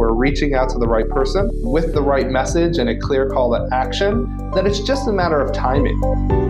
We're reaching out to the right person with the right message and a clear call to action, then it's just a matter of timing.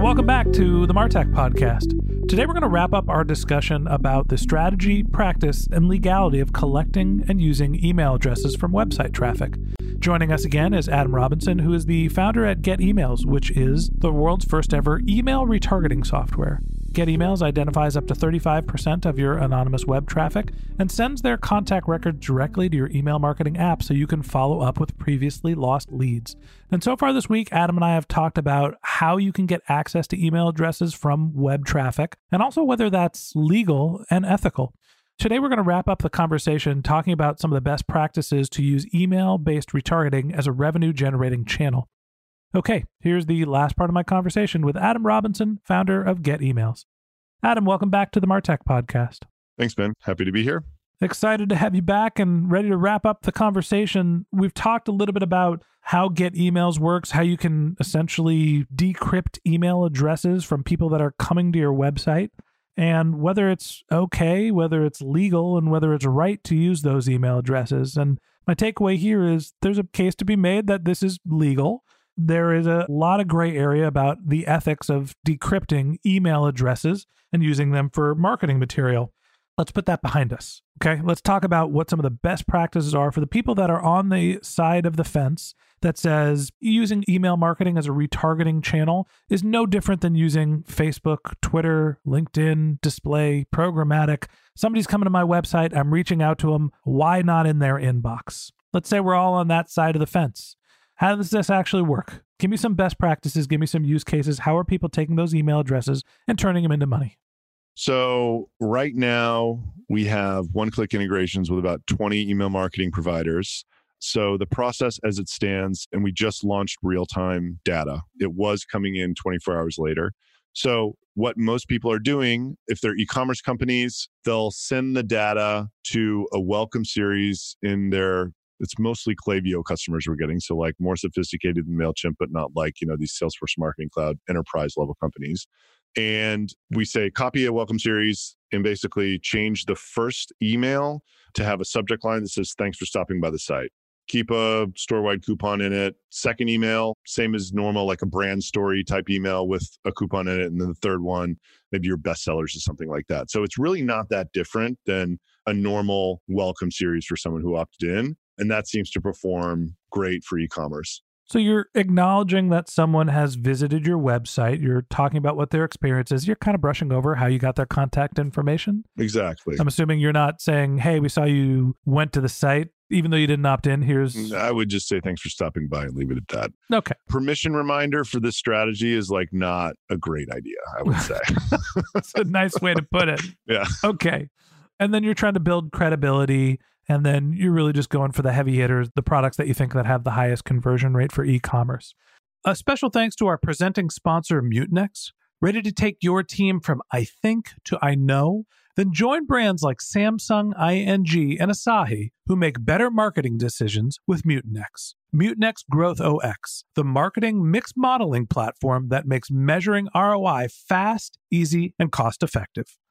Welcome back to the Martech Podcast. Today, we're going to wrap up our discussion about the strategy, practice, and legality of collecting and using email addresses from website traffic. Joining us again is Adam Robinson, who is the founder at Get Emails, which is the world's first ever email retargeting software. Get Emails identifies up to 35% of your anonymous web traffic and sends their contact record directly to your email marketing app so you can follow up with previously lost leads. And so far this week, Adam and I have talked about how you can get access to email addresses from web traffic and also whether that's legal and ethical. Today, we're going to wrap up the conversation talking about some of the best practices to use email based retargeting as a revenue generating channel. Okay, here's the last part of my conversation with Adam Robinson, founder of Get Emails. Adam, welcome back to the Martech podcast. Thanks, Ben. Happy to be here. Excited to have you back and ready to wrap up the conversation. We've talked a little bit about how Get Emails works, how you can essentially decrypt email addresses from people that are coming to your website, and whether it's okay, whether it's legal, and whether it's right to use those email addresses. And my takeaway here is there's a case to be made that this is legal there is a lot of gray area about the ethics of decrypting email addresses and using them for marketing material. Let's put that behind us. Okay. Let's talk about what some of the best practices are for the people that are on the side of the fence that says using email marketing as a retargeting channel is no different than using Facebook, Twitter, LinkedIn, display, programmatic. Somebody's coming to my website. I'm reaching out to them. Why not in their inbox? Let's say we're all on that side of the fence. How does this actually work? Give me some best practices, give me some use cases. How are people taking those email addresses and turning them into money? So, right now, we have one click integrations with about 20 email marketing providers. So, the process as it stands, and we just launched real time data, it was coming in 24 hours later. So, what most people are doing, if they're e commerce companies, they'll send the data to a welcome series in their it's mostly Klaviyo customers we're getting. So like more sophisticated than MailChimp, but not like, you know, these Salesforce Marketing Cloud enterprise level companies. And we say copy a welcome series and basically change the first email to have a subject line that says, thanks for stopping by the site. Keep a store wide coupon in it. Second email, same as normal, like a brand story type email with a coupon in it. And then the third one, maybe your bestsellers or something like that. So it's really not that different than a normal welcome series for someone who opted in. And that seems to perform great for e commerce. So you're acknowledging that someone has visited your website. You're talking about what their experience is. You're kind of brushing over how you got their contact information. Exactly. I'm assuming you're not saying, "Hey, we saw you went to the site." Even though you didn't opt in, here's. I would just say thanks for stopping by and leave it at that. Okay. Permission reminder for this strategy is like not a great idea, I would say. That's a nice way to put it. Yeah. Okay. And then you're trying to build credibility and then you're really just going for the heavy hitters, the products that you think that have the highest conversion rate for e-commerce. A special thanks to our presenting sponsor Mutinex. Ready to take your team from I think to I know? Then join brands like Samsung, ING, and Asahi who make better marketing decisions with Mutinex. Mutinex Growth OX, the marketing mix modeling platform that makes measuring ROI fast, easy, and cost effective.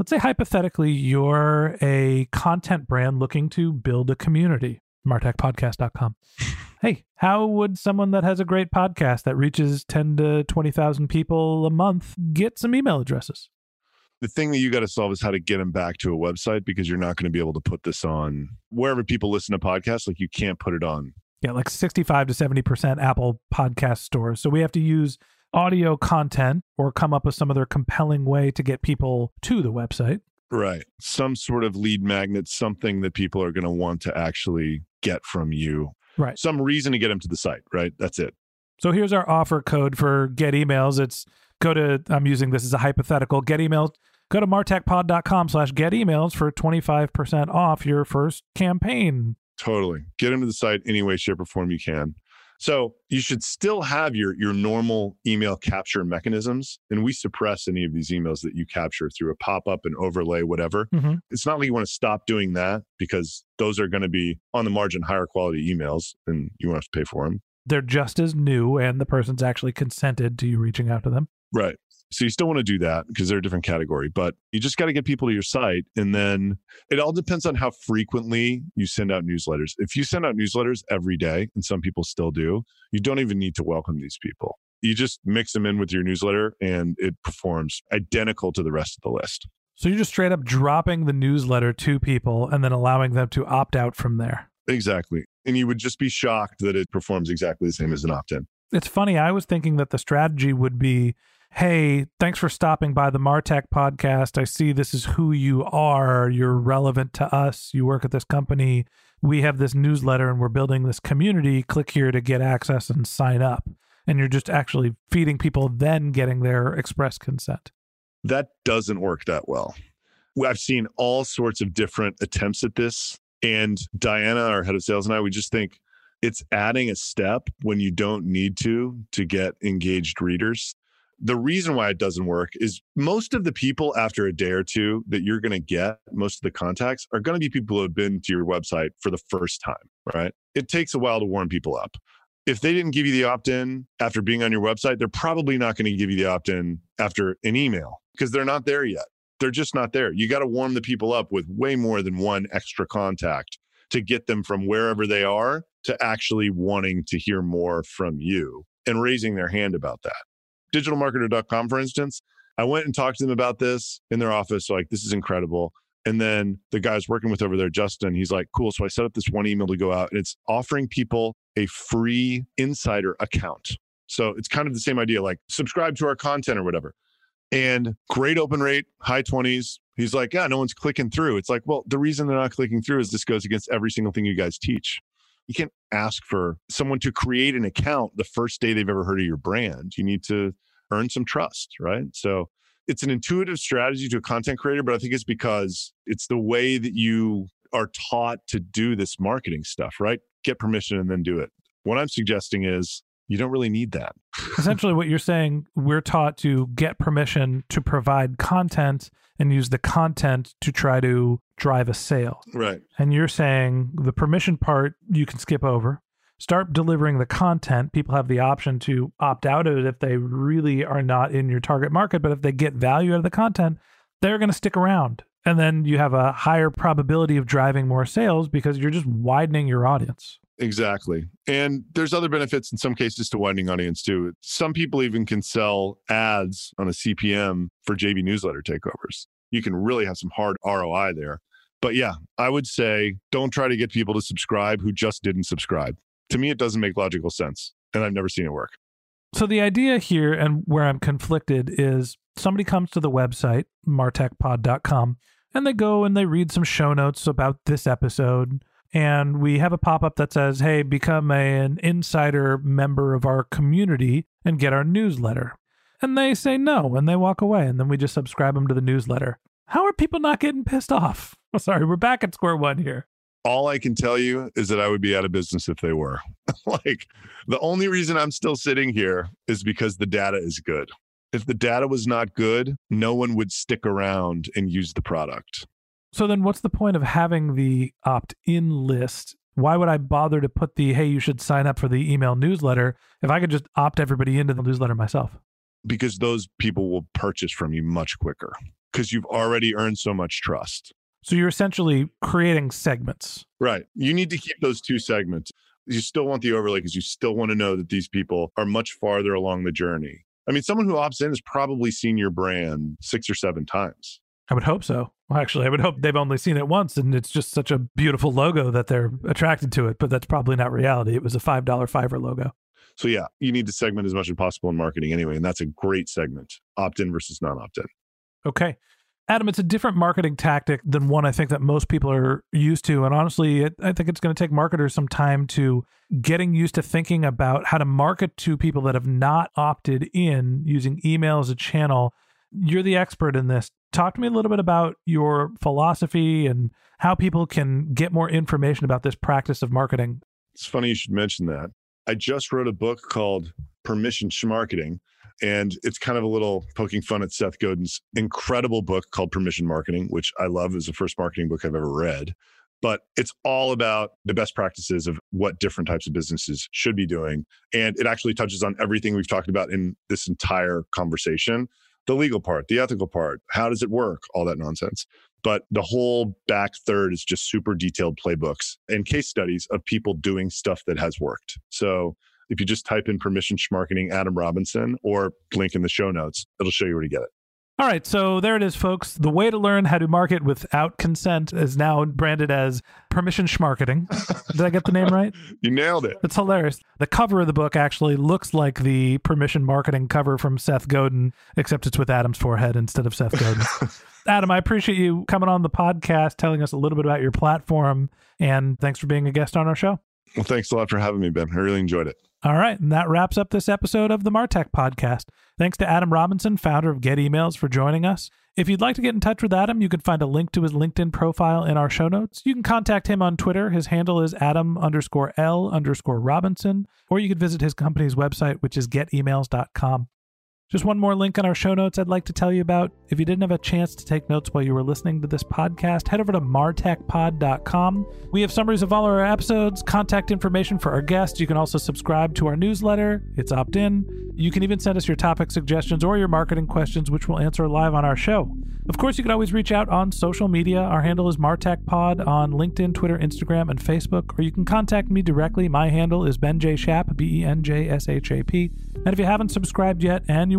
Let's say hypothetically you're a content brand looking to build a community, martechpodcast.com. hey, how would someone that has a great podcast that reaches 10 to 20,000 people a month get some email addresses? The thing that you got to solve is how to get them back to a website because you're not going to be able to put this on wherever people listen to podcasts. Like you can't put it on. Yeah, like 65 to 70% Apple podcast stores. So we have to use audio content or come up with some other compelling way to get people to the website. Right. Some sort of lead magnet, something that people are going to want to actually get from you. Right. Some reason to get them to the site, right? That's it. So here's our offer code for get emails. It's go to, I'm using this as a hypothetical, get emails. Go to martechpod.com slash get emails for 25% off your first campaign. Totally. Get them to the site any way, shape, or form you can. So you should still have your your normal email capture mechanisms, and we suppress any of these emails that you capture through a pop up, and overlay, whatever. Mm-hmm. It's not like you want to stop doing that because those are going to be on the margin higher quality emails, and you won't have to pay for them. They're just as new, and the person's actually consented to you reaching out to them. Right. So you still want to do that because they're a different category, but you just got to get people to your site. And then it all depends on how frequently you send out newsletters. If you send out newsletters every day, and some people still do, you don't even need to welcome these people. You just mix them in with your newsletter and it performs identical to the rest of the list. So you're just straight up dropping the newsletter to people and then allowing them to opt out from there. Exactly. And you would just be shocked that it performs exactly the same as an opt in. It's funny. I was thinking that the strategy would be hey, thanks for stopping by the Martech podcast. I see this is who you are. You're relevant to us. You work at this company. We have this newsletter and we're building this community. Click here to get access and sign up. And you're just actually feeding people, then getting their express consent. That doesn't work that well. I've seen all sorts of different attempts at this. And Diana, our head of sales, and I, we just think it's adding a step when you don't need to to get engaged readers the reason why it doesn't work is most of the people after a day or two that you're going to get, most of the contacts are going to be people who have been to your website for the first time, right? It takes a while to warm people up. If they didn't give you the opt in after being on your website, they're probably not going to give you the opt in after an email because they're not there yet. They're just not there. You got to warm the people up with way more than one extra contact to get them from wherever they are to actually wanting to hear more from you and raising their hand about that digitalmarketer.com, for instance, I went and talked to them about this in their office. Like, this is incredible. And then the guy's working with over there, Justin, he's like, cool. So I set up this one email to go out and it's offering people a free insider account. So it's kind of the same idea, like subscribe to our content or whatever. And great open rate, high 20s. He's like, yeah, no one's clicking through. It's like, well, the reason they're not clicking through is this goes against every single thing you guys teach. You can't ask for someone to create an account the first day they've ever heard of your brand. You need to earn some trust, right? So it's an intuitive strategy to a content creator, but I think it's because it's the way that you are taught to do this marketing stuff, right? Get permission and then do it. What I'm suggesting is you don't really need that. Essentially, what you're saying, we're taught to get permission to provide content and use the content to try to drive a sale. Right. And you're saying the permission part you can skip over. Start delivering the content. People have the option to opt out of it if they really are not in your target market. But if they get value out of the content, they're going to stick around. And then you have a higher probability of driving more sales because you're just widening your audience. Exactly. And there's other benefits in some cases to widening audience too. Some people even can sell ads on a CPM for JB newsletter takeovers. You can really have some hard ROI there. But yeah, I would say don't try to get people to subscribe who just didn't subscribe. To me, it doesn't make logical sense. And I've never seen it work. So the idea here and where I'm conflicted is somebody comes to the website, martechpod.com, and they go and they read some show notes about this episode. And we have a pop up that says, hey, become a, an insider member of our community and get our newsletter. And they say no and they walk away. And then we just subscribe them to the newsletter. How are people not getting pissed off? Sorry, we're back at square one here. All I can tell you is that I would be out of business if they were. like, the only reason I'm still sitting here is because the data is good. If the data was not good, no one would stick around and use the product. So then what's the point of having the opt in list? Why would I bother to put the hey, you should sign up for the email newsletter if I could just opt everybody into the newsletter myself? Because those people will purchase from you much quicker because you've already earned so much trust. So you're essentially creating segments. Right. You need to keep those two segments. You still want the overlay because you still want to know that these people are much farther along the journey. I mean, someone who opts in has probably seen your brand six or seven times. I would hope so. Well, actually, I would hope they've only seen it once and it's just such a beautiful logo that they're attracted to it, but that's probably not reality. It was a $5 Fiverr logo. So, yeah, you need to segment as much as possible in marketing anyway. And that's a great segment opt in versus non opt in. Okay. Adam, it's a different marketing tactic than one I think that most people are used to. And honestly, it, I think it's going to take marketers some time to getting used to thinking about how to market to people that have not opted in using email as a channel. You're the expert in this. Talk to me a little bit about your philosophy and how people can get more information about this practice of marketing. It's funny you should mention that. I just wrote a book called Permission Schmarketing and it's kind of a little poking fun at Seth Godin's incredible book called Permission Marketing, which I love is the first marketing book I've ever read. But it's all about the best practices of what different types of businesses should be doing. And it actually touches on everything we've talked about in this entire conversation the legal part, the ethical part, how does it work, all that nonsense. But the whole back third is just super detailed playbooks and case studies of people doing stuff that has worked. So if you just type in permission schmarketing Adam Robinson or link in the show notes, it'll show you where to get it. All right, so there it is, folks. The way to learn how to market without consent is now branded as permission schmarketing. Did I get the name right? you nailed it. It's hilarious. The cover of the book actually looks like the permission marketing cover from Seth Godin, except it's with Adam's forehead instead of Seth Godin. Adam, I appreciate you coming on the podcast, telling us a little bit about your platform, and thanks for being a guest on our show. Well, thanks a lot for having me, Ben. I really enjoyed it. All right, and that wraps up this episode of the Martech podcast. Thanks to Adam Robinson, founder of Get Emails, for joining us. If you'd like to get in touch with Adam, you can find a link to his LinkedIn profile in our show notes. You can contact him on Twitter. His handle is Adam underscore L underscore Robinson, or you could visit his company's website, which is getemails.com. Just one more link in our show notes I'd like to tell you about. If you didn't have a chance to take notes while you were listening to this podcast, head over to martechpod.com. We have summaries of all our episodes, contact information for our guests. You can also subscribe to our newsletter. It's opt in. You can even send us your topic suggestions or your marketing questions, which we'll answer live on our show. Of course, you can always reach out on social media. Our handle is martechpod on LinkedIn, Twitter, Instagram, and Facebook, or you can contact me directly. My handle is Ben J. Shap, B E N J S H A P. And if you haven't subscribed yet and you